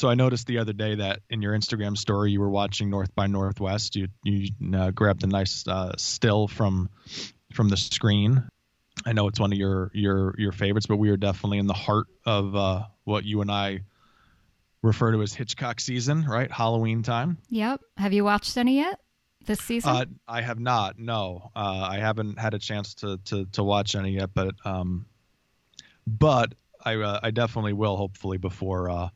So I noticed the other day that in your Instagram story you were watching North by Northwest. You you uh, grabbed a nice uh, still from from the screen. I know it's one of your your your favorites, but we are definitely in the heart of uh, what you and I refer to as Hitchcock season, right? Halloween time. Yep. Have you watched any yet this season? Uh, I have not. No, uh, I haven't had a chance to to to watch any yet, but um, but I uh, I definitely will. Hopefully before uh,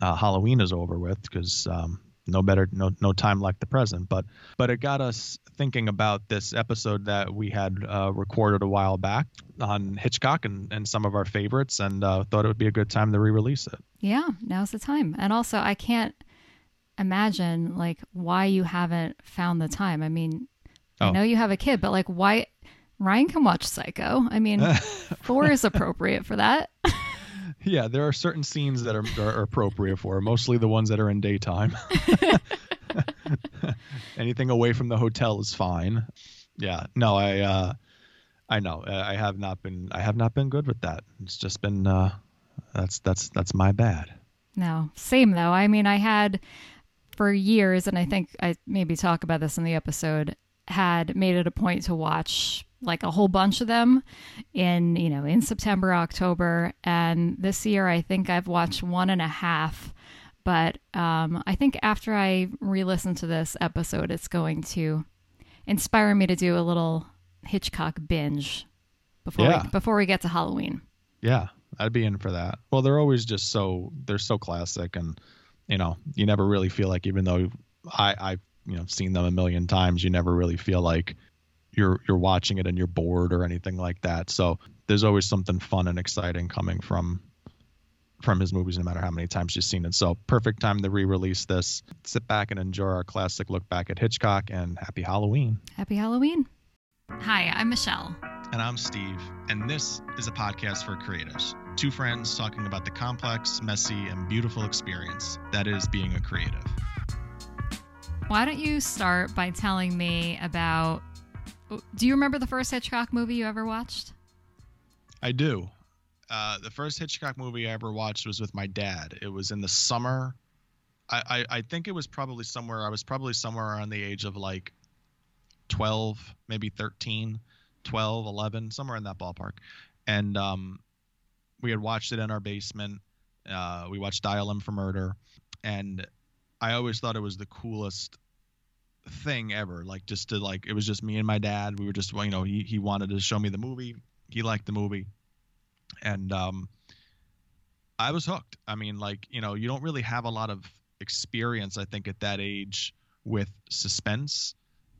uh, Halloween is over with, because um, no better no no time like the present. But but it got us thinking about this episode that we had uh, recorded a while back on Hitchcock and, and some of our favorites, and uh, thought it would be a good time to re-release it. Yeah, now's the time. And also, I can't imagine like why you haven't found the time. I mean, I Oh. know you have a kid, but like why? Ryan can watch Psycho. I mean, four is appropriate for that. Yeah, there are certain scenes that are, are appropriate for mostly the ones that are in daytime. Anything away from the hotel is fine. Yeah, no, I uh, I know uh, I have not been I have not been good with that. It's just been uh, that's that's that's my bad. No, same though. I mean, I had for years, and I think I maybe talk about this in the episode, had made it a point to watch like a whole bunch of them in, you know, in September, October. And this year, I think I've watched one and a half. But um, I think after I re listen to this episode, it's going to inspire me to do a little Hitchcock binge before, Yeah. we, before we get to Halloween. Yeah, I'd be in for that. Well, they're always just so they're so classic, and you know, you never really feel like even though I I've you know seen them a million times, you never really feel like you're you're watching it and you're bored or anything like that. So there's always something fun and exciting coming from from his movies, no matter how many times you've seen it. So perfect time to re-release this. Sit back and enjoy our classic look back at Hitchcock, and happy Halloween. Happy Halloween. Hi, I'm Michelle. And I'm Steve, and this is a podcast for creatives. Two friends talking about the complex, messy, and beautiful experience that is being a creative. Why don't you start by telling me about? Do you remember the first Hitchcock movie you ever watched? I do. Uh, the first Hitchcock movie I ever watched was with my dad. It was in the summer. I, I, I think it was probably somewhere, I was probably somewhere around the age of like 12, maybe 13, 12, 11, somewhere in that ballpark. And um, we had watched it in our basement. Uh, we watched Dial M for Murder. And I always thought it was the coolest thing ever. Like, just to, like, it was just me and my dad. We were just, you know, he, he wanted to show me the movie. He liked the movie and um, I was hooked. I mean, like you know, you don't really have a lot of experience, I think, at that age with suspense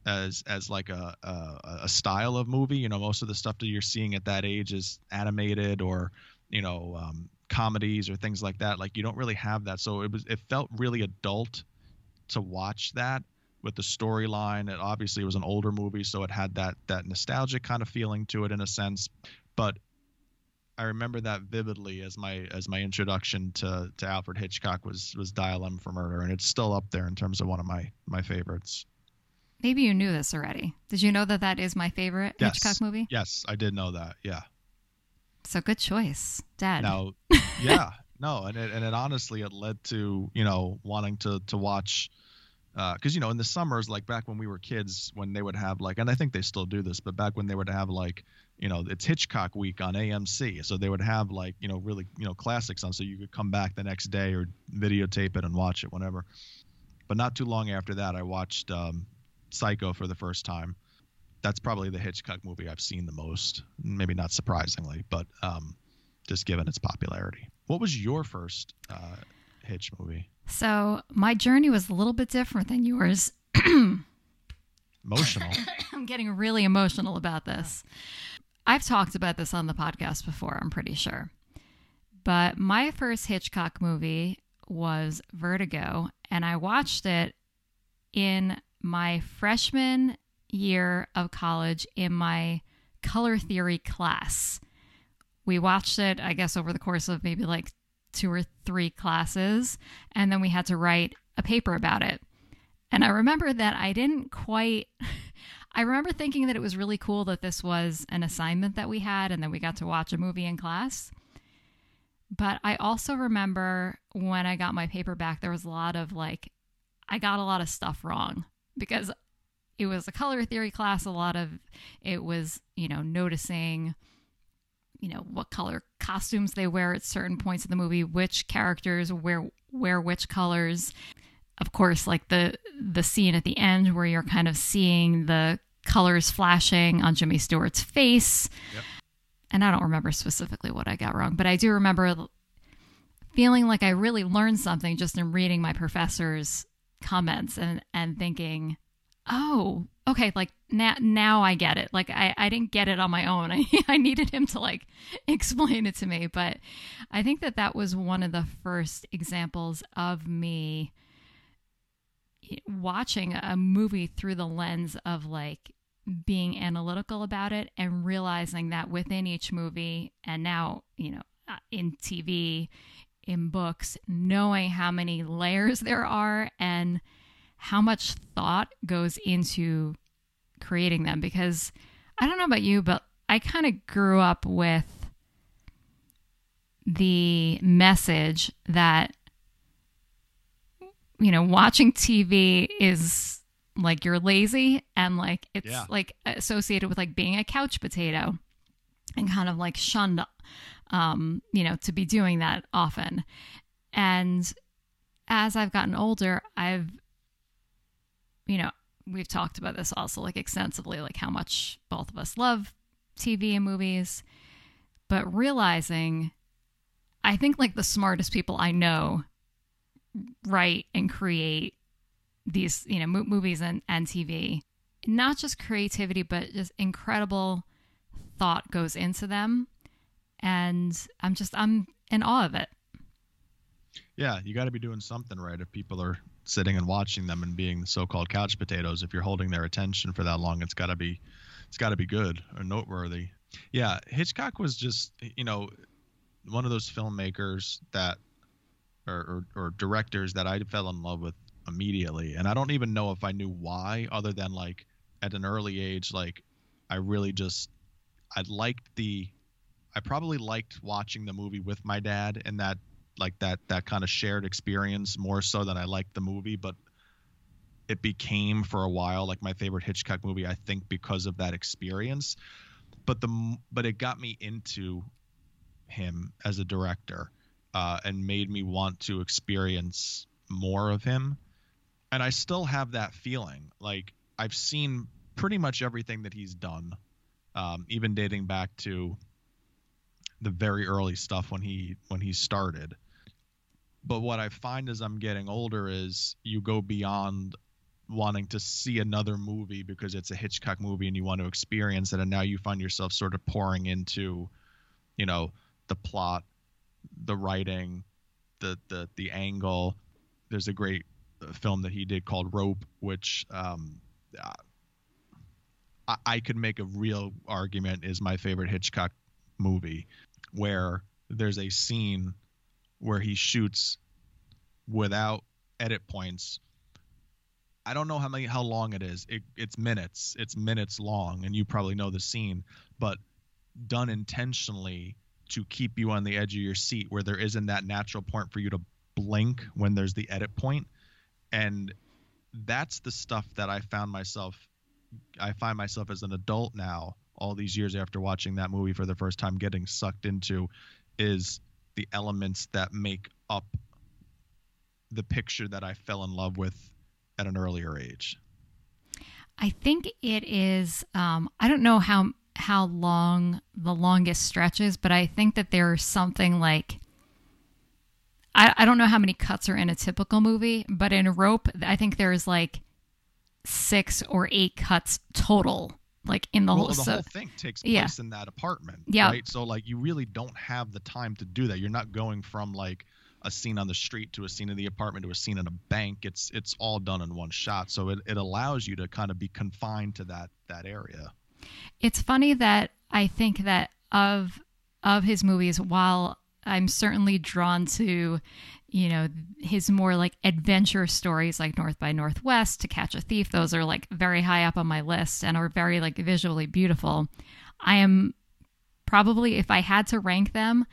as as like a a, a style of movie. You know, most of the stuff that you're seeing at that age is animated or you know um, comedies or things like that. Like you don't really have that, so it was it felt really adult to watch that with the storyline. It obviously was an older movie, so it had that that nostalgic kind of feeling to it in a sense, but I remember that vividly as my as my introduction to to Alfred Hitchcock was was Dial M for Murder, and it's still up there in terms of one of my my favorites. Maybe you knew this already. Did you know that that is my favorite Yes. Hitchcock movie? Yes, I did know that. Yeah. So good choice, Dad. Now, yeah, no, and it and it honestly it led to you know wanting to to watch. Because you know, in the summers, like back when we were kids, when they would have like, and I think they still do this, but back when they would have like, you know, it's Hitchcock week on AMC, so they would have like, you know, really, you know, classics on, so you could come back the next day or videotape it and watch it whenever. But not too long after that, I watched um, Psycho for the first time. That's probably the Hitchcock movie I've seen the most. Maybe not surprisingly, but um, just given its popularity. What was your first uh, Hitch movie? So my journey was a little bit different than yours. Emotional. I'm getting really emotional about this. I've talked about this on the podcast before, I'm pretty sure. But my first Hitchcock movie was Vertigo, and I watched it in my freshman year of college in my color theory class. We watched it, I guess, over the course of maybe like two or three classes, and then we had to write a paper about it. And I remember that I didn't quite. I remember thinking that it was really cool that this was an assignment that we had and that we got to watch a movie in class. But I also remember when I got my paperback, there was a lot of like, I got a lot of stuff wrong because it was a color theory class. A lot of it was, you know, noticing, you know, what color costumes they wear at certain points in the movie, which characters wear wear which colors. Of course, like the the scene at the end where you're kind of seeing the colors flashing on Jimmy Stewart's face. Yep. And I don't remember specifically what I got wrong, but I do remember feeling like I really learned something just in reading my professor's comments and and thinking, "Oh, okay, like now now I get it. Like I I didn't get it on my own. I I needed him to like explain it to me, but I think that that was one of the first examples of me watching a movie through the lens of like being analytical about it and realizing that within each movie and now you know uh, in tv in books knowing how many layers there are and how much thought goes into creating them because i don't know about you but i kind of grew up with the message that you know, watching TV is like you're lazy and like it's Yeah. like associated with like being a couch potato and kind of like shunned um, you know, to be doing that often. And as I've gotten older, I've you know, we've talked about this also like extensively like how much both of us love TV and movies, but realizing I think like the smartest people I know write and create these you know mo- movies and, and tv not just creativity but just incredible thought goes into them. And i'm just i'm in awe of it. Yeah, you got to be doing something right if people are sitting and watching them and being the so-called couch potatoes. If you're holding their attention for that long, it's got to be, it's got to be good or noteworthy. Yeah, Hitchcock was just, you know, one of those filmmakers that, or, or, or directors that I fell in love with immediately, and I don't even know if I knew why, other than like at an early age, like I really just, I liked the, I probably liked watching the movie with my dad and that like that that kind of shared experience more so than I liked the movie, but it became for a while like my favorite Hitchcock movie. I think because of that experience, but the but it got me into him as a director uh, and made me want to experience more of him. And I still have that feeling. Like I've seen pretty much everything that he's done, um, even dating back to the very early stuff when he when he started but what i find as i'm getting older is you go beyond wanting to see another movie because it's a hitchcock movie and you want to experience it and now you find yourself sort of pouring into you know the plot the writing the the the angle. There's a great uh, film that he did called rope which um I, I could make a real argument is my favorite hitchcock movie where there's a scene where he shoots without edit points. I don't know how many how long it is. It, it's minutes. It's minutes long, and you probably know the scene, but done intentionally to keep you on the edge of your seat where there isn't that natural point for you to blink when there's the edit point. And that's the stuff that I found myself I find myself as an adult now all these years after watching that movie for the first time getting sucked into is the elements that make up the picture that I fell in love with at an earlier age. I think it is. Um, I don't know how how long the longest stretch is, but I think that there's something like. I, I don't know how many cuts are in a typical movie, but in Rope, I think there's like six or eight cuts total, like in the well, whole. the so, whole thing takes yeah. place in that apartment, Yeah. right? So like you really don't have the time to do that. You're not going from like a scene on the street to a scene in the apartment to a scene in a bank. It's it's all done in one shot. So it, it allows you to kind of be confined to that that area. it's funny that I think that of of his movies, while I'm certainly drawn to, you know, his more like adventure stories like North by Northwest, To Catch a Thief, those are like very high up on my list and are very like visually beautiful. I am probably if I had to rank them,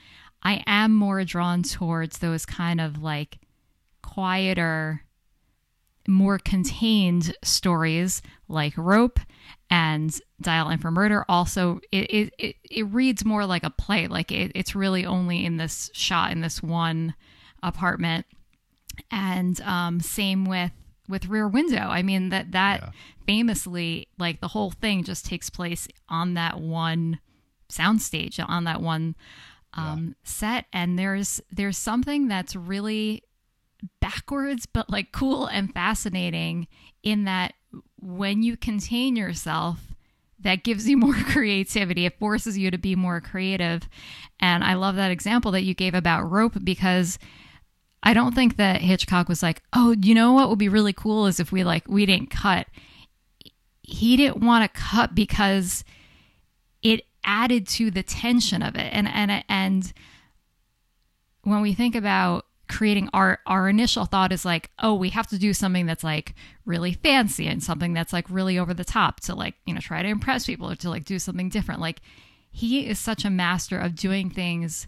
I am more drawn towards those kind of like quieter, more contained stories like Rope and Dial M for Murder. Also, it, it, it, it reads more like a play. Like it, it's really only in this shot in this one apartment. And um, same with with Rear Window. I mean that that yeah. famously like the whole thing just takes place on that one soundstage on that one um, yeah. set and there's there's something that's really backwards but like cool and fascinating in that when you contain yourself that gives you more creativity it forces you to be more creative and i love that example that you gave about rope because i don't think that hitchcock was like oh you know what would be really cool is if we like we didn't cut. He didn't want to cut because it added to the tension of it. And and and when we think about creating art our initial thought is like oh we have to do something that's like really fancy and something that's like really over the top to like you know try to impress people or to like do something different. Like he is such a master of doing things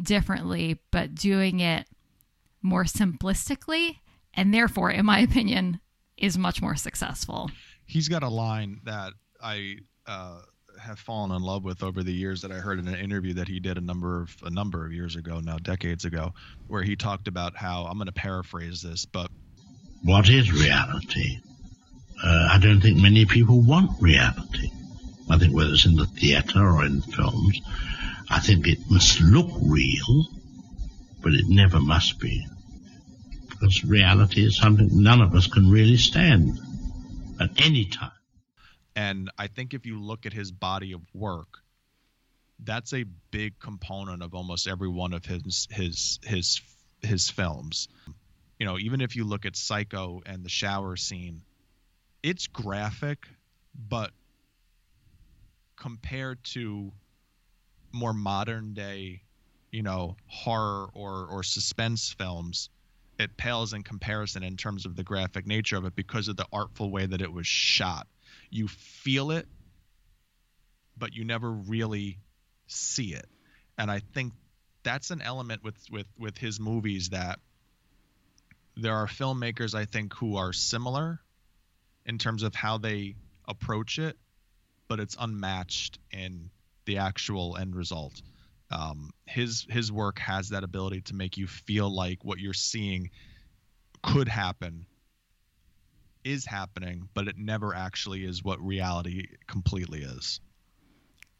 differently but doing it more simplistically and therefore in my opinion is much more successful he's got a line that i uh have fallen in love with over the years that I heard in an interview that he did a number of a number of years ago, now decades ago, where he talked about how I'm going to paraphrase this, but what is reality? Uh, I don't think many people want reality. I think whether it's in the theatre or in films, I think it must look real, but it never must be. Because reality is something none of us can really stand at any time. And I think if you look at his body of work, that's a big component of almost every one of his his his his films. You know, even if you look at Psycho and the shower scene, it's graphic, but compared to more modern day, you know, horror or or suspense films, it pales in comparison in terms of the graphic nature of it because of the artful way that it was shot you feel it, but you never really see it. And I think that's an element with with with his movies that there are filmmakers I think who are similar in terms of how they approach it, but it's unmatched in the actual end result. Um, his his work has that ability to make you feel like what you're seeing could happen is happening, but it never actually is what reality completely is.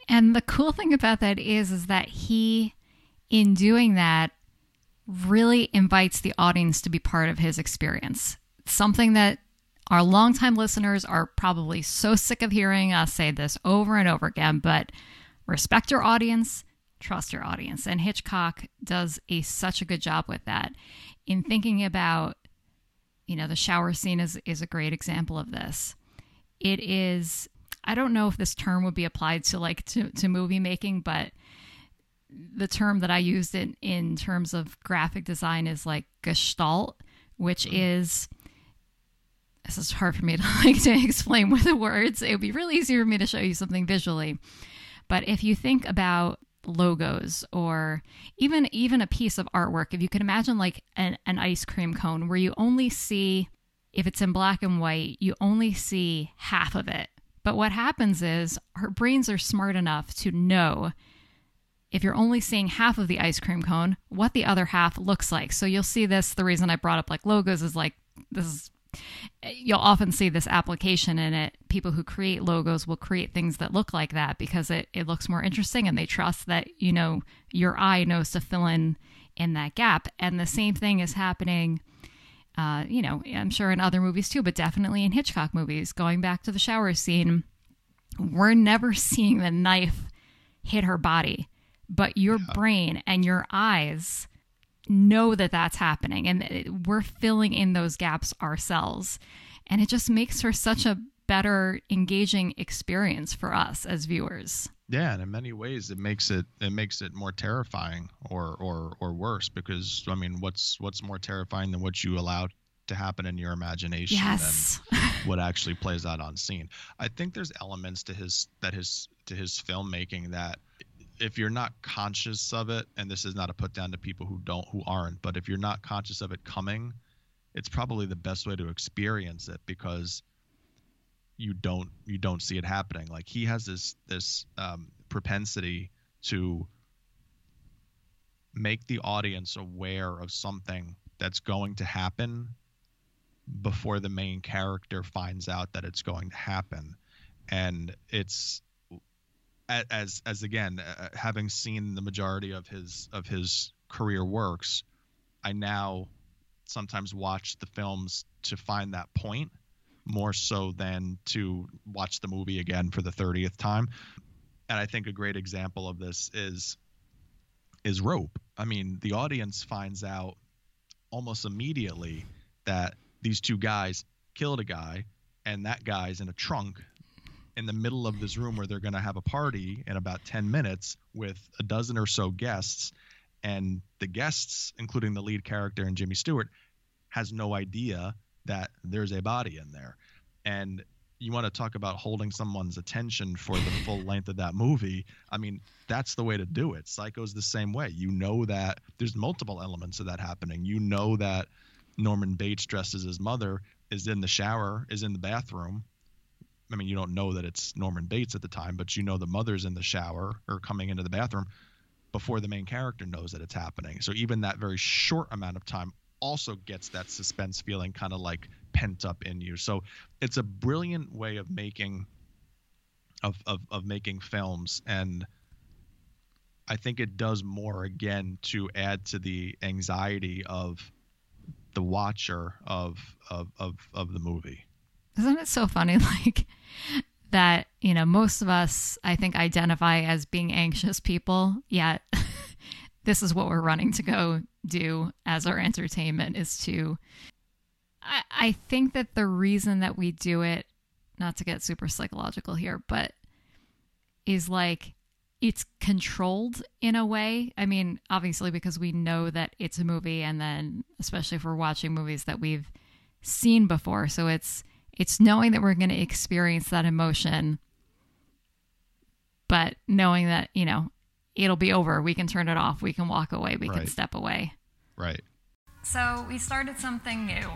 And the cool thing about that is is that he in doing that really invites the audience to be part of his experience. Something that our longtime listeners are probably so sick of hearing us say this over and over again, but respect your audience, trust your audience. And Hitchcock does a such a good job with that in thinking about you know, the shower scene is is a great example of this. It is I don't know if this term would be applied to like to, to movie making, but the term that I used in, in terms of graphic design is like gestalt, which mm-hmm. is this is hard for me to like to explain with the words. It would be really easy for me to show you something visually. But if you think about logos or even even a piece of artwork. If you could imagine like an, an ice cream cone where you only see if it's in black and white you only see half of it. But what happens is our brains are smart enough to know if you're only seeing half of the ice cream cone what the other half looks like. So you'll see this the reason i brought up like logos is like this is you'll often see this application in it. People who create logos will create things that look like that because it, it looks more interesting and they trust that, you know, your eye knows to fill in in that gap. And the same thing is happening, uh, you know, I'm sure in other movies too, but definitely in Hitchcock movies. Going back to the shower scene, we're never seeing the knife hit her body, but your yeah. brain and your eyes know that that's happening and we're filling in those gaps ourselves. And it just makes for such a better engaging experience for us as viewers. Yeah, and in many ways it makes it it makes it more terrifying or or or worse because I mean what's what's more terrifying than what you allowed to happen in your imagination yes. than what actually plays out on scene. I think there's elements to his that his to his filmmaking that if you're not conscious of it, and this is not a put down to people who don't who aren't, but if you're not conscious of it coming, it's probably the best way to experience it because you don't you don't see it happening. Like he has this this um, propensity to make the audience aware of something that's going to happen before the main character finds out that it's going to happen and it's as as again uh, having seen the majority of his of his career works i now sometimes watch the films to find that point more so than to watch the movie again for the 30th time. And i think a great example of this is is rope. I mean the audience finds out almost immediately that these two guys killed a guy and that guy's in a trunk in the middle of this room where they're going to have a party in about 10 minutes with a dozen or so guests and the guests including the lead character and Jimmy Stewart has no idea that there's a body in there. And you want to talk about holding someone's attention for the full length of that movie i mean that's the way to do it. Psycho's the same way. You know that there's multiple elements of that happening. You know that norman bates dressed as his mother is in the shower is in the bathroom i mean you don't know that it's norman bates at the time but you know the mother's in the shower or coming into the bathroom before the main character knows that it's happening so even that very short amount of time also gets that suspense feeling kind of like pent up in you. So it's a brilliant way of making of of, of making films and I think it does more again to add to the anxiety of the watcher of of of, of the movie. Isn't it so funny like that, you know, most of us I think identify as being anxious people, yet this is what we're running to go do as our entertainment is to I, I think that the reason that we do it, not to get super psychological here, but is like it's controlled in a way. I mean, obviously because we know that it's a movie and then especially if we're watching movies that we've seen before. So it's it's knowing that we're going to experience that emotion but knowing that, you know, it'll be over. We can turn it off. We can walk away. We right. can step away. Right. So we started something new.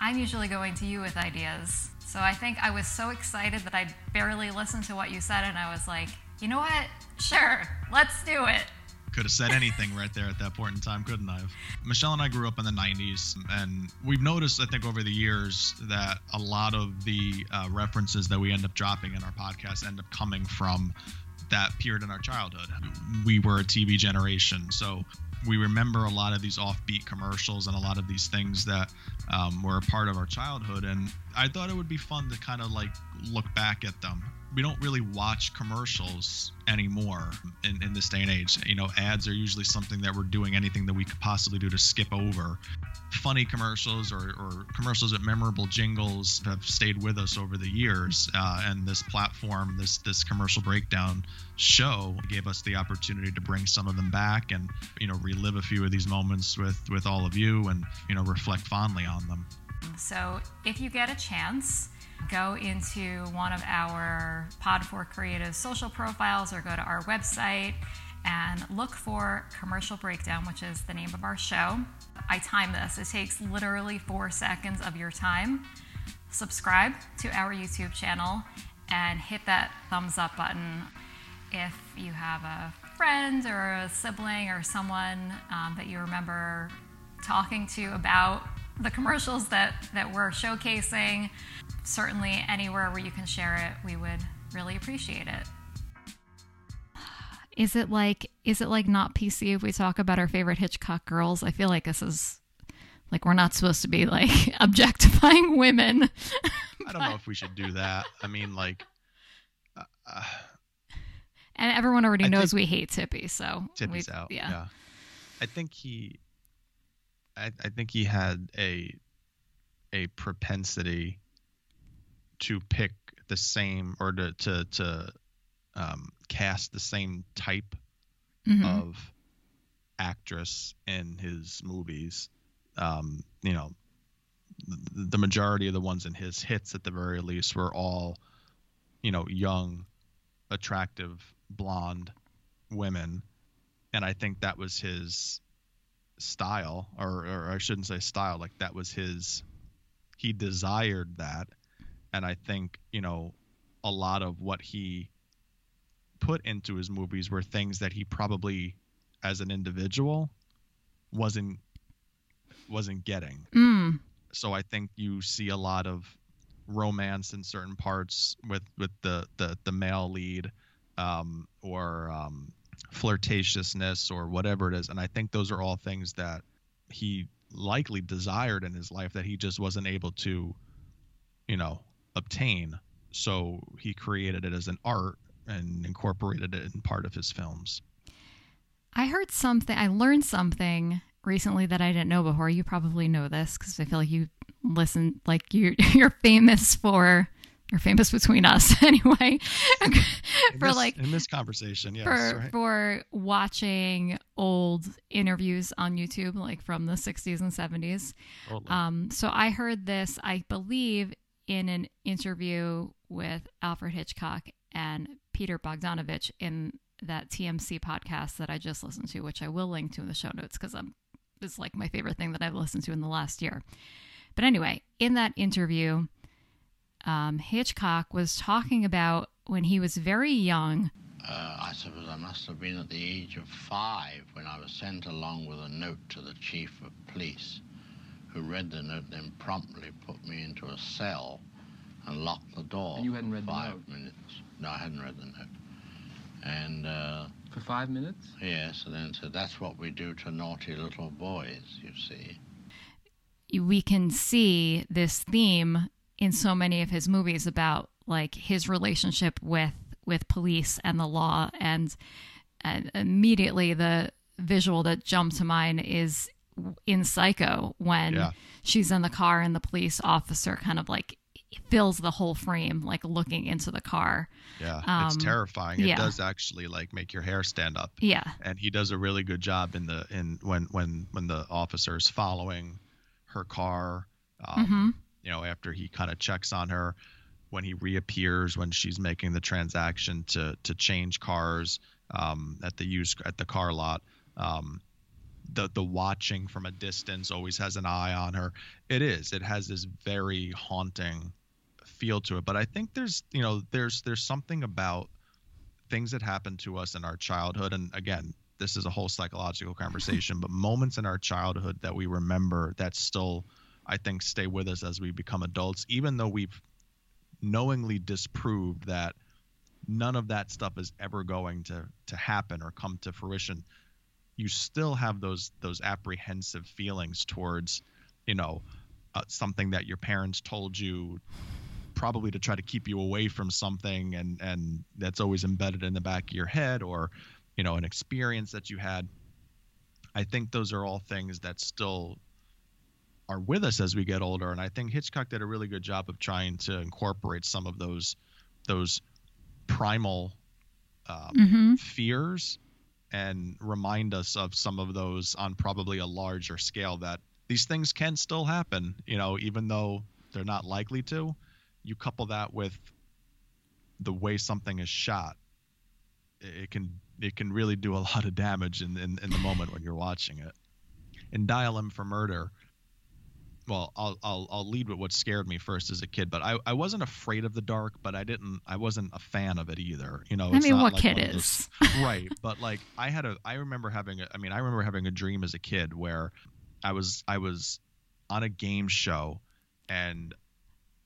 I'm usually going to you with ideas. So I think I was so excited that I barely listened to what you said, and I was like, you know what? Sure, let's do it. Could have said anything right there at that point in time, couldn't I? Michelle and I grew up in the 90s, and we've noticed, I think, over the years that a lot of the uh, references that we end up dropping in our podcast end up coming from that period in our childhood. We were a TV generation, so we remember a lot of these offbeat commercials and a lot of these things that um, were a part of our childhood. And I thought it would be fun to kind of like look back at them we don't really watch commercials anymore in, in this day and age. You know, ads are usually something that we're doing anything that we could possibly do to skip over. Funny commercials or, or commercials with memorable jingles have stayed with us over the years, uh, and this platform, this this commercial breakdown show, gave us the opportunity to bring some of them back and you know relive a few of these moments with with all of you and you know reflect fondly on them. So, if you get a chance go into one of our Pod4 Creative social profiles or go to our website and look for Commercial Breakdown, which is the name of our show. I time this, it takes literally four seconds of your time. Subscribe to our YouTube channel and hit that thumbs up button if you have a friend or a sibling or someone um, that you remember talking to about the commercials that, that we're showcasing certainly anywhere where you can share it, we would really appreciate it. Is it like is it like not PC if we talk about our favorite Hitchcock girls? I feel like this is like we're not supposed to be like objectifying women. I don't know if we should do that. I mean, like, uh, uh and everyone already I knows we hate Tippi, so Tippi's we, out. Yeah. yeah, I think he, I, I think he had a, a propensity to pick the same or to to, to um, cast the same type mm-hmm. of actress in his movies. Um, you know, the, the majority of the ones in his hits, at the very least, were all, you know, young, attractive, blonde women, and I think that was his style, or, or I shouldn't say style, like that was his. He desired that, and I think you know a lot of what he put into his movies were things that he probably, as an individual, wasn't wasn't getting. Mm. So I think you see a lot of romance in certain parts with with the the, the male lead um, or um, flirtatiousness or whatever it is. And i think those are all things that he likely desired in his life that he just wasn't able to you know obtain. So he created it as an art and incorporated it in part of his films. I heard something, I learned something recently that I didn't know before. You probably know this because I feel like you listen, like you, you're famous for, or famous between us anyway, for this, like, in this conversation yes for right? for watching old interviews on YouTube, like from the 60s and 70s. Totally. Um, so I heard this, I believe, in an interview with Alfred Hitchcock and Peter Bogdanovich in that TMC podcast that I just listened to, which I will link to in the show notes because I'm it's like my favorite thing that I've listened to in the last year. But anyway, in that interview, um, Hitchcock was talking about when he was very young. Uh, I suppose I must have been at the age of five when I was sent along with a note to the chief of police, who read the note, then promptly put me into a cell and locked the door. And you hadn't for read the five note? minutes. No, I hadn't read the note. And uh, For five minutes? yes, and then said, "That's what we do to naughty little boys." You see. we can see this theme in so many of his movies about like his relationship with with police and the law. And, and immediately the visual that jumped to mind is in psycho when Yeah. she's in the car and the police officer kind of like fills the whole frame like looking into the car. Yeah it's um, terrifying. It yeah. does actually like make your hair stand up. Yeah. And he does a really good job in the in when when when the officer is following her car um, hmm you know after he kind of checks on her when he reappears when she's making the transaction to to change cars um, at the used at the car lot um, the the watching from a distance always has an eye on her. It is. It has this very haunting feel to it. But i think there's you know there's there's something about things that happen to us in our childhood. And again this is a whole psychological conversation but moments in our childhood that we remember that still i think stay with us as we become adults even though we've knowingly disproved that none of that stuff is ever going to to happen or come to fruition you still have those those apprehensive feelings towards you know uh, something that your parents told you probably to try to keep you away from something and and that's always embedded in the back of your head or you know an experience that you had. I think those are all things that still are with us as we get older and i think hitchcock did a really good job of trying to incorporate some of those those primal um, hmm fears and remind us of some of those on probably a larger scale that these things can still happen you know even though they're not likely to. You couple that with the way something is shot it it can it can really do a lot of damage in in, in the moment when you're watching it. In dial m for murder well I'll, I'll i'll lead with what scared me first as a kid but i i wasn't afraid of the dark but i didn't i wasn't a fan of it either. You know i mean not what like kid of those- is? Right but like i had a i remember having a i mean i remember having a dream as a kid where i was i was on a game show and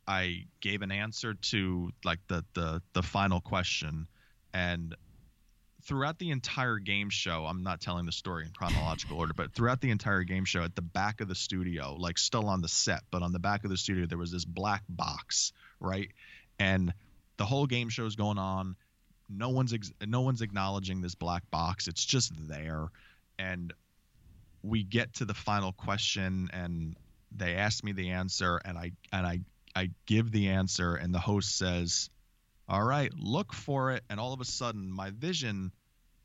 i gave an answer to like the the the final question and throughout the entire game show i'm not telling the story in chronological order but throughout the entire game show at the back of the studio like still on the set but on the back of the studio there was this black box right? And the whole game show is going on. No one's ex- no one's acknowledging this black box. It's just there. And we get to the final question and they ask me the answer and i and i i give the answer and the host says all right look for it and all of a sudden my vision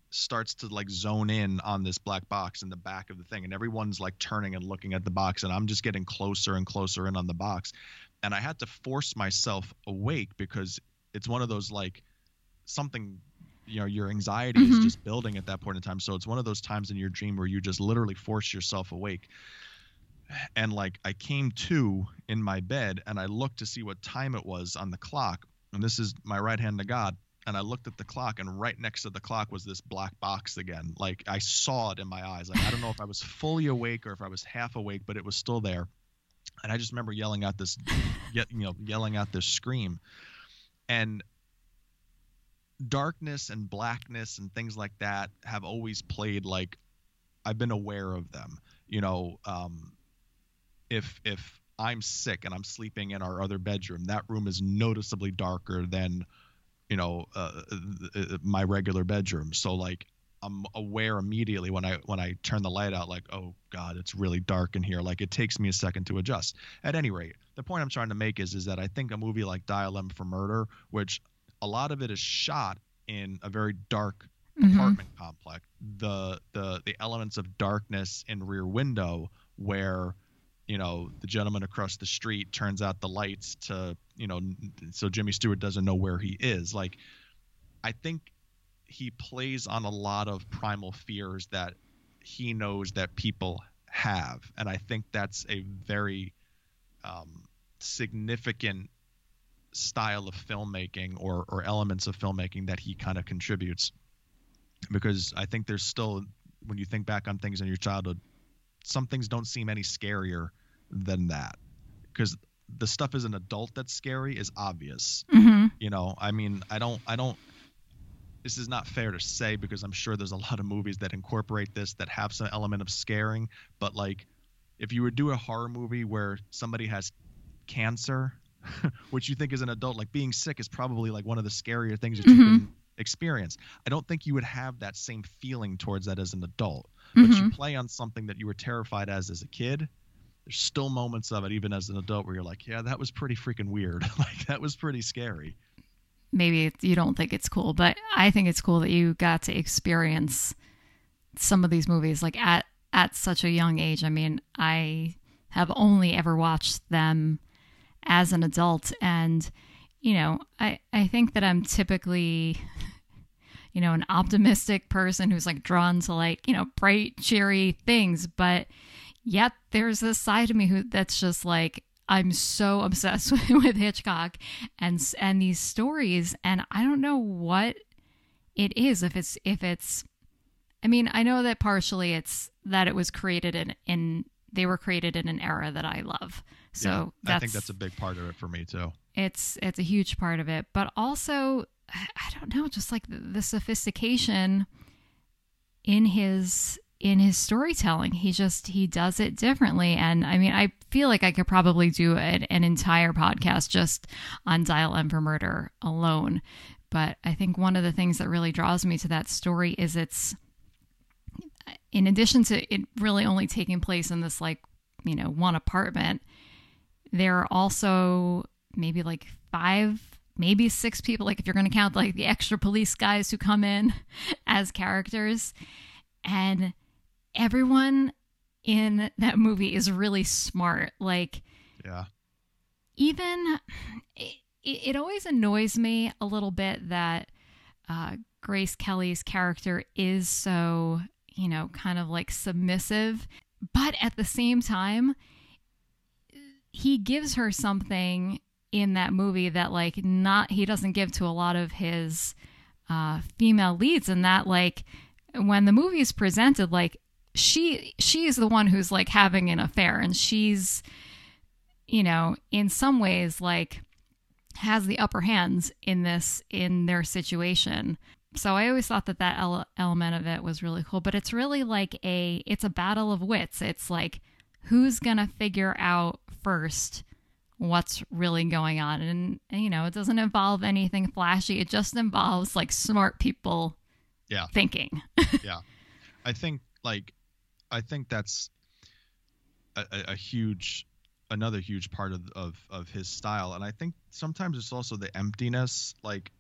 starts to like zone in on this black box in the back of the thing and everyone's like turning and looking at the box and i'm just getting closer and closer in on the box. And i had to force myself awake because it's one of those like something you know your anxiety Mhm. is just building at that point in time. So it's one of those times in your dream where you just literally force yourself awake. And like i came to in my bed and i looked to see what time it was on the clock and this is my right hand to god and i looked at the clock and right next to the clock was this black box again. Like i saw it in my eyes. Like i don't know if i was fully awake or if i was half awake but it was still there. And i just remember yelling out this you know yelling out this scream. And darkness and blackness and things like that have always played like I've been aware of them. You know, um, if if I'm sick and I'm sleeping in our other bedroom, that room is noticeably darker than you know uh, uh, uh, my regular bedroom. So like I'm aware immediately when I when I turn the light out, like oh god, it's really dark in here. Like it takes me a second to adjust. At any rate, the point I'm trying to make is is that I think a movie like Dial M for Murder, which a lot of it is shot in a very dark Mhm. apartment complex. The the the elements of darkness in Rear Window, where you know the gentleman across the street turns out the lights to you know so Jimmy Stewart doesn't know where he is. Like, I think he plays on a lot of primal fears that he knows that people have, and I think that's a very um, significant style of filmmaking or or elements of filmmaking that he kind of contributes because I think there's still when you think back on things in your childhood some things don't seem any scarier than that because the stuff as an adult that's scary is obvious Mhm. you know i mean i don't i don't this is not fair to say because i'm sure there's a lot of movies that incorporate this that have some element of scaring but like if you would do a horror movie where somebody has cancer which you think as an adult like being sick is probably like one of the scarier things that you Mhm. can experience i don't think you would have that same feeling towards that as an adult but you mm-hmm. play on something that you were terrified as as a kid there's still moments of it even as an adult where you're like yeah that was pretty freaking weird. Like that was pretty scary. Maybe you don't think it's cool, but I think it's cool that you got to experience some of these movies like at at such a young age. I mean, I have only ever watched them as an adult and you know, I I think that I'm typically you know, an optimistic person who's like drawn to like, you know, bright, cheery things, but yet there's this side of me who that's just like I'm so obsessed with, Hitchcock and and these stories and I don't know what it is if it's if it's I mean, I know that partially it's that it was created in in they were created in an era that I love. So Yeah, that's i think that's a big part of it for me too it's it's a huge part of it but also i don't know just like the, the sophistication in his in his storytelling. He just he does it differently. And i mean i feel like i could probably do an, an entire podcast just on dial m for murder alone. But i think one of the things that really draws me to that story is it's in addition to it really only taking place in this like you know one apartment there are also maybe like five maybe six people like if you're going to count like the extra police guys who come in as characters. And everyone in that movie is really smart. Like yeah. even it, it always annoys me a little bit that uh, Grace Kelly's character is so, you know, kind of like submissive, but at the same time, he gives her something in that movie that like not he doesn't give to a lot of his uh, female leads, and that like when the movie is presented, like she she is the one who's like having an affair, and she's you know, in some ways, like has the upper hands in this in their situation. So I always thought that that ele- element of it was really cool, but it's really like a it's a battle of wits. It's like who's to figure out first what's really going on and, you know, it doesn't involve anything flashy. It just involves like smart people Yeah. thinking. yeah i think like i think that's a, a, a huge another huge part of, of of his style and i think sometimes it's also the emptiness like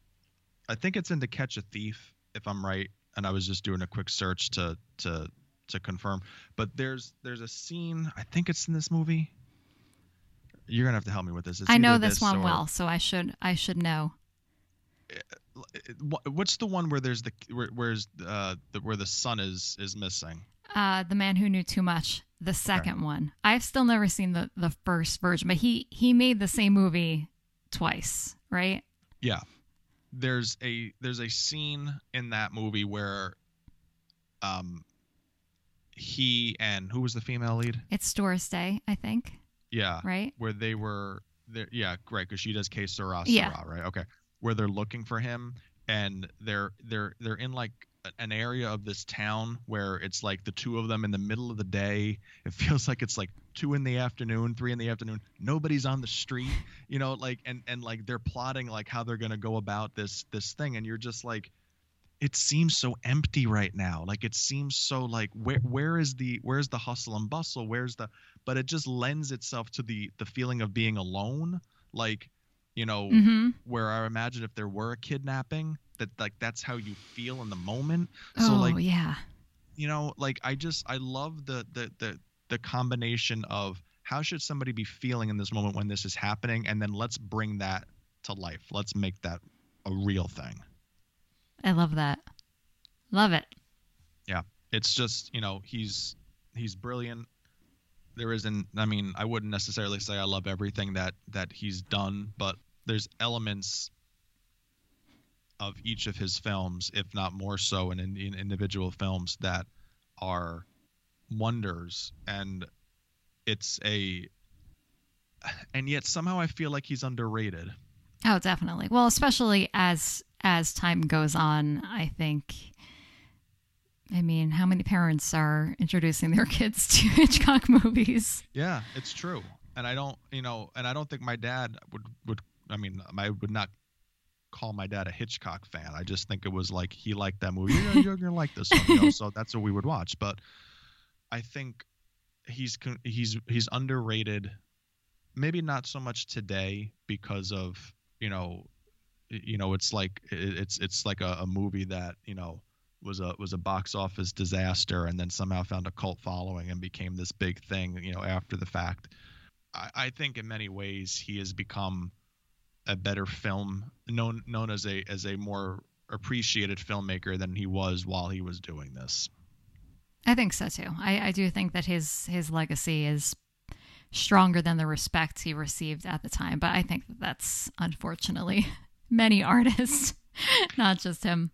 i think it's in to catch a thief if i'm right and i was just doing a quick search to to to confirm but there's there's a scene i think it's in this movie you're gonna have to help me with this It's I know either this one or- well, so I should I should know. wh- what's the one where there's the where, where's uh the, where the son is is missing? Uh, the man who knew too much, the second one. I've still never seen the the first version, but he he made the same movie twice, right? Yeah. There's a there's a scene in that movie where um he and who was the female lead? It's Doris Day, I think, Yeah. right? Where they were there yeah, right, because she does Que Sera, Yeah. Right? Okay. Where they're looking for him and they're they're they're in like an area of this town where it's like the two of them in the middle of the day. It feels like it's like two in the afternoon, three in the afternoon. Nobody's on the street, you know, like and and like they're plotting like how they're gonna go about this this thing, and you're just like, it seems so empty right now. Like it seems so like where where is the where's the hustle and bustle? Where's the but it just lends itself to the the feeling of being alone. Like, you know, Mm-hmm. where I imagine if there were a kidnapping, that like that's how you feel in the moment. So oh like yeah, you know, like I just I love the the the the combination of how should somebody be feeling in this moment when this is happening, and then let's bring that to life. Let's make that a real thing. I love that. Love it. Yeah. It's just you know he's he's brilliant. There isn't. I mean, I wouldn't necessarily say I love everything that that he's done, but there's elements of each of his films, if not more so in, in individual films, that are wonders. And it's a, and yet somehow I feel like he's underrated. Oh, definitely. Well, especially as as time goes on, I think. I mean, how many parents are introducing their kids to Hitchcock movies? Yeah, it's true. And I don't, you know, and I don't think my dad would would. I mean, I would not call my dad a Hitchcock fan. I just think it was like he liked that movie. Yeah, you're gonna like this one, you know. So that's what we would watch. But I think he's he's he's underrated. Maybe not so much today because of you know, you know, it's like it's it's like a, a movie that you know was a was a box office disaster and then somehow found a cult following and became this big thing you know after the fact i, I think in many ways he has become a better film known known as a as a more appreciated filmmaker than he was while he was doing this I think so too. I, I do think that his his legacy is stronger than the respect he received at the time. But I think that that's unfortunately many artists, not just him.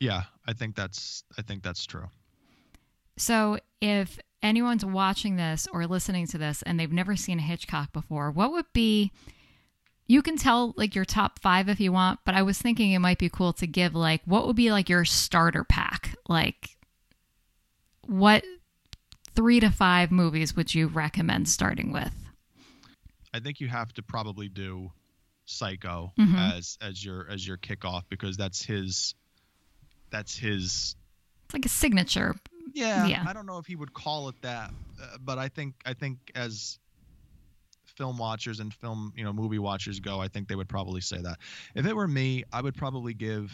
yeah i think that's i think that's true So if anyone's watching this or listening to this and they've never seen a Hitchcock before, what would be you can tell like your top five if you want, but I was thinking it might be cool to give like what would be like your starter pack? Like what three to five movies would you recommend starting with? i think you have to probably do psycho Mhm. as as your as your kickoff because that's his that's his It's like a signature. Yeah, Yeah. I don't know if he would call it that, uh, but I think I think as film watchers and film you know movie watchers go, I think they would probably say that. If it were me, I would probably give,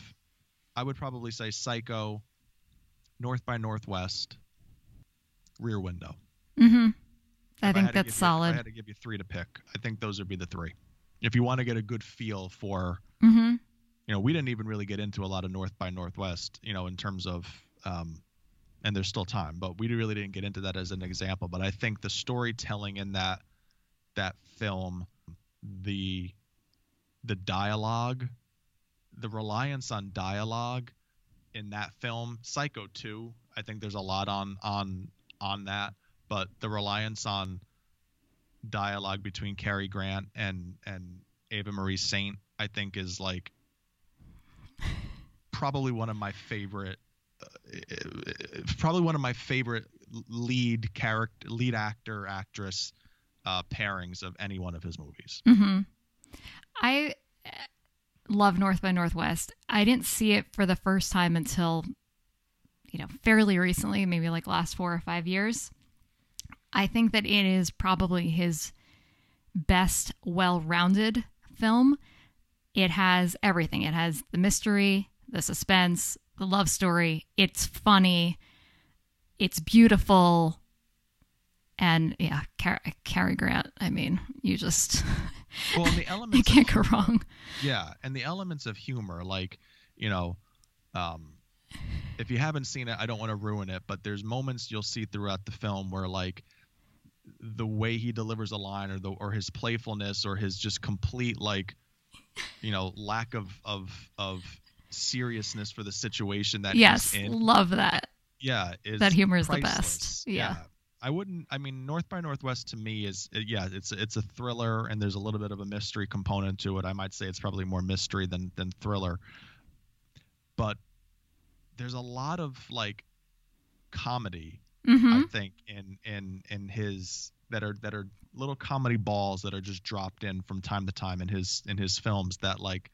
I would probably say Psycho, North by Northwest, Rear Window. Mm-hmm. I If think to that's give you- solid. I had to give you three to pick. I think those would be the three. If you want to get a good feel for, mm-hmm. you know, we didn't even really get into a lot of North by Northwest, you know, in terms of, um, and there's still time, but we really didn't get into that as an example. But I think the storytelling in that that film, the the dialogue, the reliance on dialogue in that film, Psycho 2, I think there's a lot on on on that, but the reliance on dialogue between Cary Grant and and Eva Marie Saint, I think is like probably one of my favorite uh, probably one of my favorite lead character lead actor actress uh, pairings of any one of his movies Mm-hmm. I uh, love North by Northwest. I didn't see it for the first time until, you know, fairly recently, maybe like last four or five years. I think that it is probably his best well rounded film. It has everything. It has the mystery, the suspense, the love story. It's funny. It's beautiful. And yeah, Car- Cary Grant. I mean, you just well and the you elements of can't go humor- wrong. yeah and the elements of humor like you know, um, if you haven't seen it, I don't want to ruin it, but there's moments you'll see throughout the film where like the way he delivers a line or the or his playfulness or his just complete like you know lack of of of seriousness for the situation that yes, he's in. love that. Yeah, is That humor is the best. Yeah. I wouldn't. I mean, North by Northwest to me is yeah, it's it's a thriller and there's a little bit of a mystery component to it. I might say it's probably more mystery than than thriller, but there's a lot of like comedy hmm I think in in in his that are that are little comedy balls that are just dropped in from time to time in his in his films that like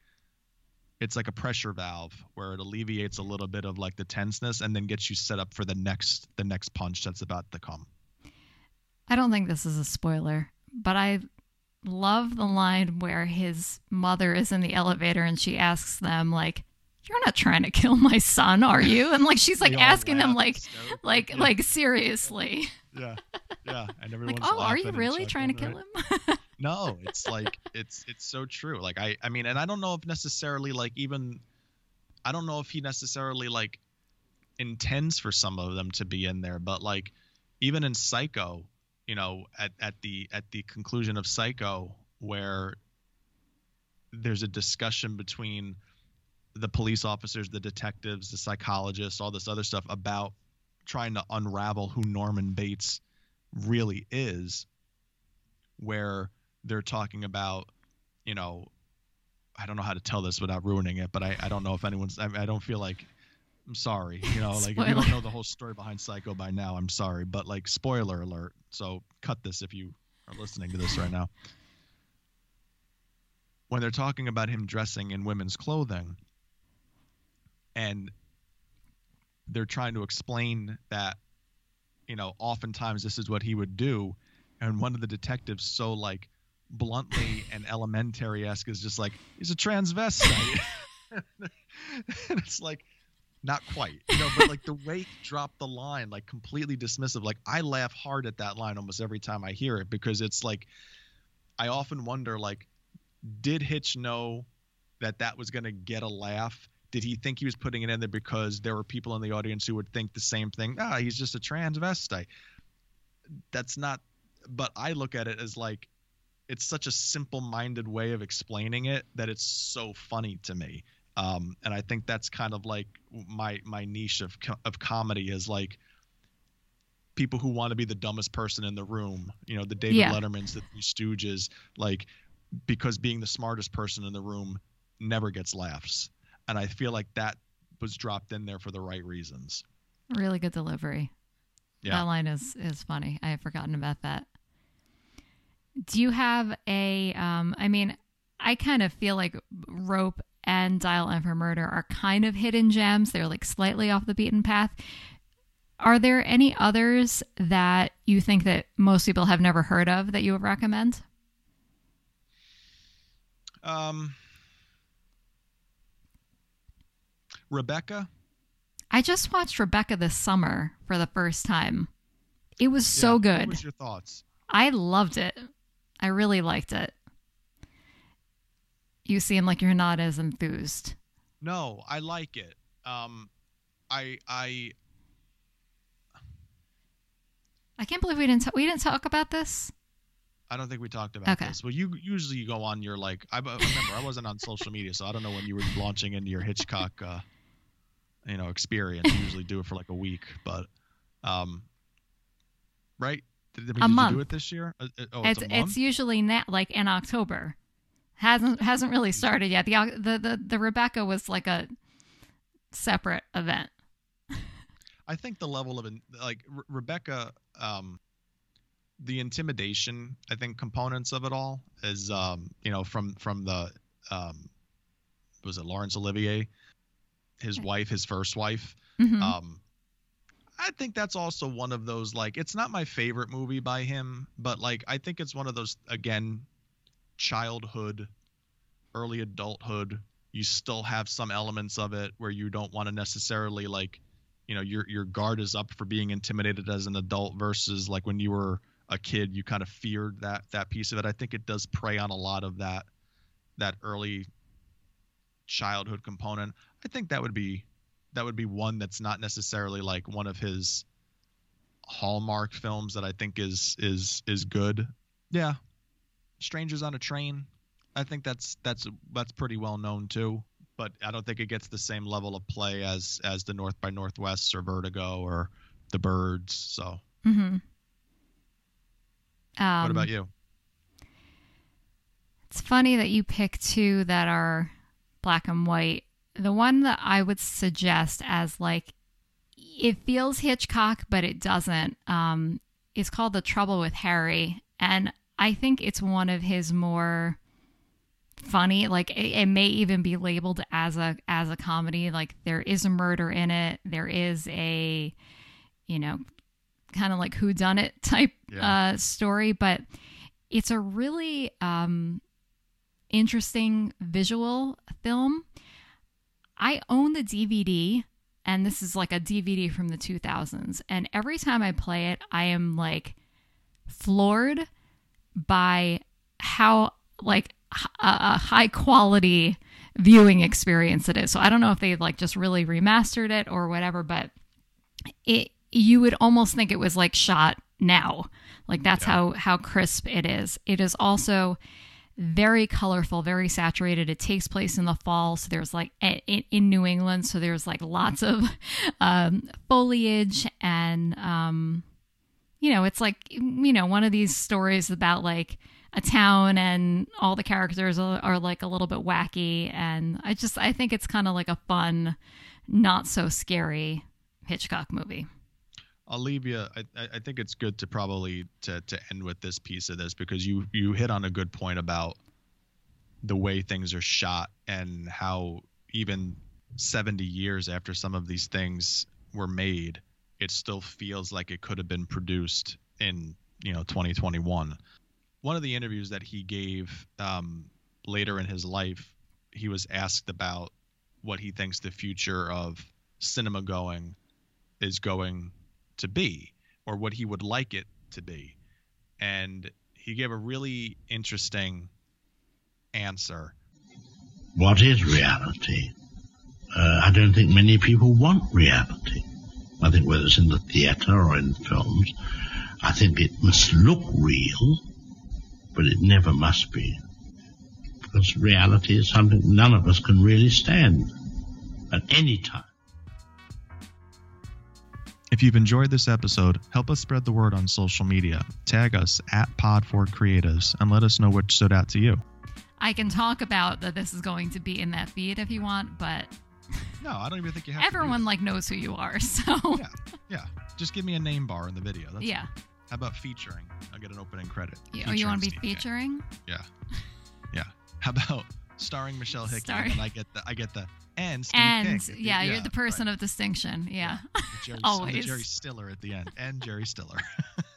it's like a pressure valve where it alleviates a little bit of like the tenseness and then gets you set up for the next the next punch that's about to come. I don't think this is a spoiler, but I love the line where his mother is in the elevator and she asks them like, "You're not trying to kill my son, are you?" And like she's like asking them like like yeah, like seriously. yeah yeah and everyone's Like, "Oh, are you really trying to kill right? him?" no it's like it's it's so true like i i mean and i don't know if necessarily like even i don't know if he necessarily like intends for some of them to be in there but like even in psycho you know at at the at the conclusion of psycho where there's a discussion between the police officers the detectives the psychologists all this other stuff about trying to unravel who norman bates really is where they're talking about, you know, I don't know how to tell this without ruining it, but I, I don't know if anyone's, I, I don't feel like, I'm sorry, you know, like if you don't know the whole story behind Psycho by now, I'm sorry, but like spoiler alert. So cut this if you are listening to this right now. When they're talking about him dressing in women's clothing and they're trying to explain that, you know, oftentimes this is what he would do. And one of the detectives so like bluntly and elementary esque is just like he's a transvestite. And it's like not quite you know but like the way he dropped the line like completely dismissive like i laugh hard at that line almost every time i hear it because it's like i often wonder like did hitch know that that was going to get a laugh did he think he was putting it in there because there were people in the audience who would think the same thing ah he's just a transvestite that's not but I look at it as like it's such a simple-minded way of explaining it that it's so funny to me. Um, and I think that's kind of like my my niche of co- of comedy is like people who want to be the dumbest person in the room. You know, the David Yeah. Lettermans, the Three Stooges, like because being the smartest person in the room never gets laughs. And I feel like that was dropped in there for the right reasons. really good delivery. Yeah. That line is is funny. I had forgotten about that. Do you have a um I mean, I kind of feel like Rope and Dial M for Murder are kind of hidden gems. They're like slightly off the beaten path. Are there any others that you think that most people have never heard of that you would recommend? Um, Rebecca. I just watched Rebecca this summer for the first time. It was so Yeah, good. What was your thoughts? I loved it. I really liked it. You seem like you're not as enthused. No, I like it. Um, I I I can't believe we didn't t- we didn't talk about this. I don't think we talked about Okay. this. Well, you usually you go on your like. I I remember I wasn't on social media, so I don't know when you were launching into your Hitchcock, uh, you know, experience. You usually do it for like a week, but, um, right? Did, did, A did you month. do it this year? Uh, uh, Oh, it's it's, a month. it's usually na- like in October. Hasn't hasn't really started yet. The the the, the Rebecca was like a separate event. I think the level of in- like Re- Rebecca, um, the intimidation, I think components of it all is, um, you know, from from the, um, was it Laurence Olivier, his wife, his first wife. Mhm. Um, I think that's also one of those like it's not my favorite movie by him, but like I think it's one of those again, childhood, early adulthood. You still have some elements of it where you don't want to necessarily like, you know, your your guard is up for being intimidated as an adult versus like when you were a kid, you kind of feared that that piece of it. I think it does prey on a lot of that that early childhood component. I think that would be that would be one that's not necessarily like one of his hallmark films that I think is is is good. Yeah. Strangers on a Train. I think that's that's that's pretty well known too, but I don't think it gets the same level of play as as the North by Northwest or Vertigo or The Birds. So, Mm-hmm. Um, what about you? It's funny that you pick two that are black and white. The one that I would suggest as like it feels Hitchcock, but it doesn't. Um, is called The Trouble with Harry, and I think it's one of his more funny. Like it, it may even be labeled as a as a comedy. Like there is a murder in it. There is a, you know, kind of like who done it type Yeah. uh, story, but it's a really um, interesting visual film. I own the DVD, and this is like a DVD from the 2000s. And every time I play it, I am like floored by how like a, high quality viewing experience it is. So I don't know if they like just really remastered it or whatever, but it you would almost think it was like shot now. Like that's how how crisp it is. It is also very colorful, very saturated. It takes place in the fall, so there's like in New England, so there's like lots of um, foliage and um, you know, it's like you know one of these stories about like a town and all the characters are, are like a little bit wacky, and I just I think it's kind of like a fun, not so scary Hitchcock movie. I'll leave you. I, I- think it's good to probably to to end with this piece of this because you you hit on a good point about the way things are shot and how even 70 years after some of these things were made, it still feels like it could have been produced in you know 2021. One of the interviews that he gave um, later in his life, he was asked about what he thinks the future of cinema going is going to be or what he would like it to be. And he gave a really interesting answer. What is reality? Uh, I don't think many people want reality. I think whether it's in the theatre or in films, I think it must look real, but it never must be. Because reality is something none of us can really stand at any time. If you've enjoyed this episode, help us spread the word on social media. Tag us at Pod4 Creatives and let us know what stood out to you. I can talk about that this is going to be in that feed if you want, but No, I don't even think you have to everyone like knows who you are. So Yeah, yeah. Just give me a name bar in the video. That's yeah. How about featuring? I'll get an opening credit. Yeah, Oh, you want to be featuring? Yeah, yeah. How about starring Michelle Hickey Starring- and I get the I get the and Steve And King. yeah, you're the right. person of distinction. Yeah. The Jerry, Always. the Jerry Stiller at the end, and Jerry Stiller.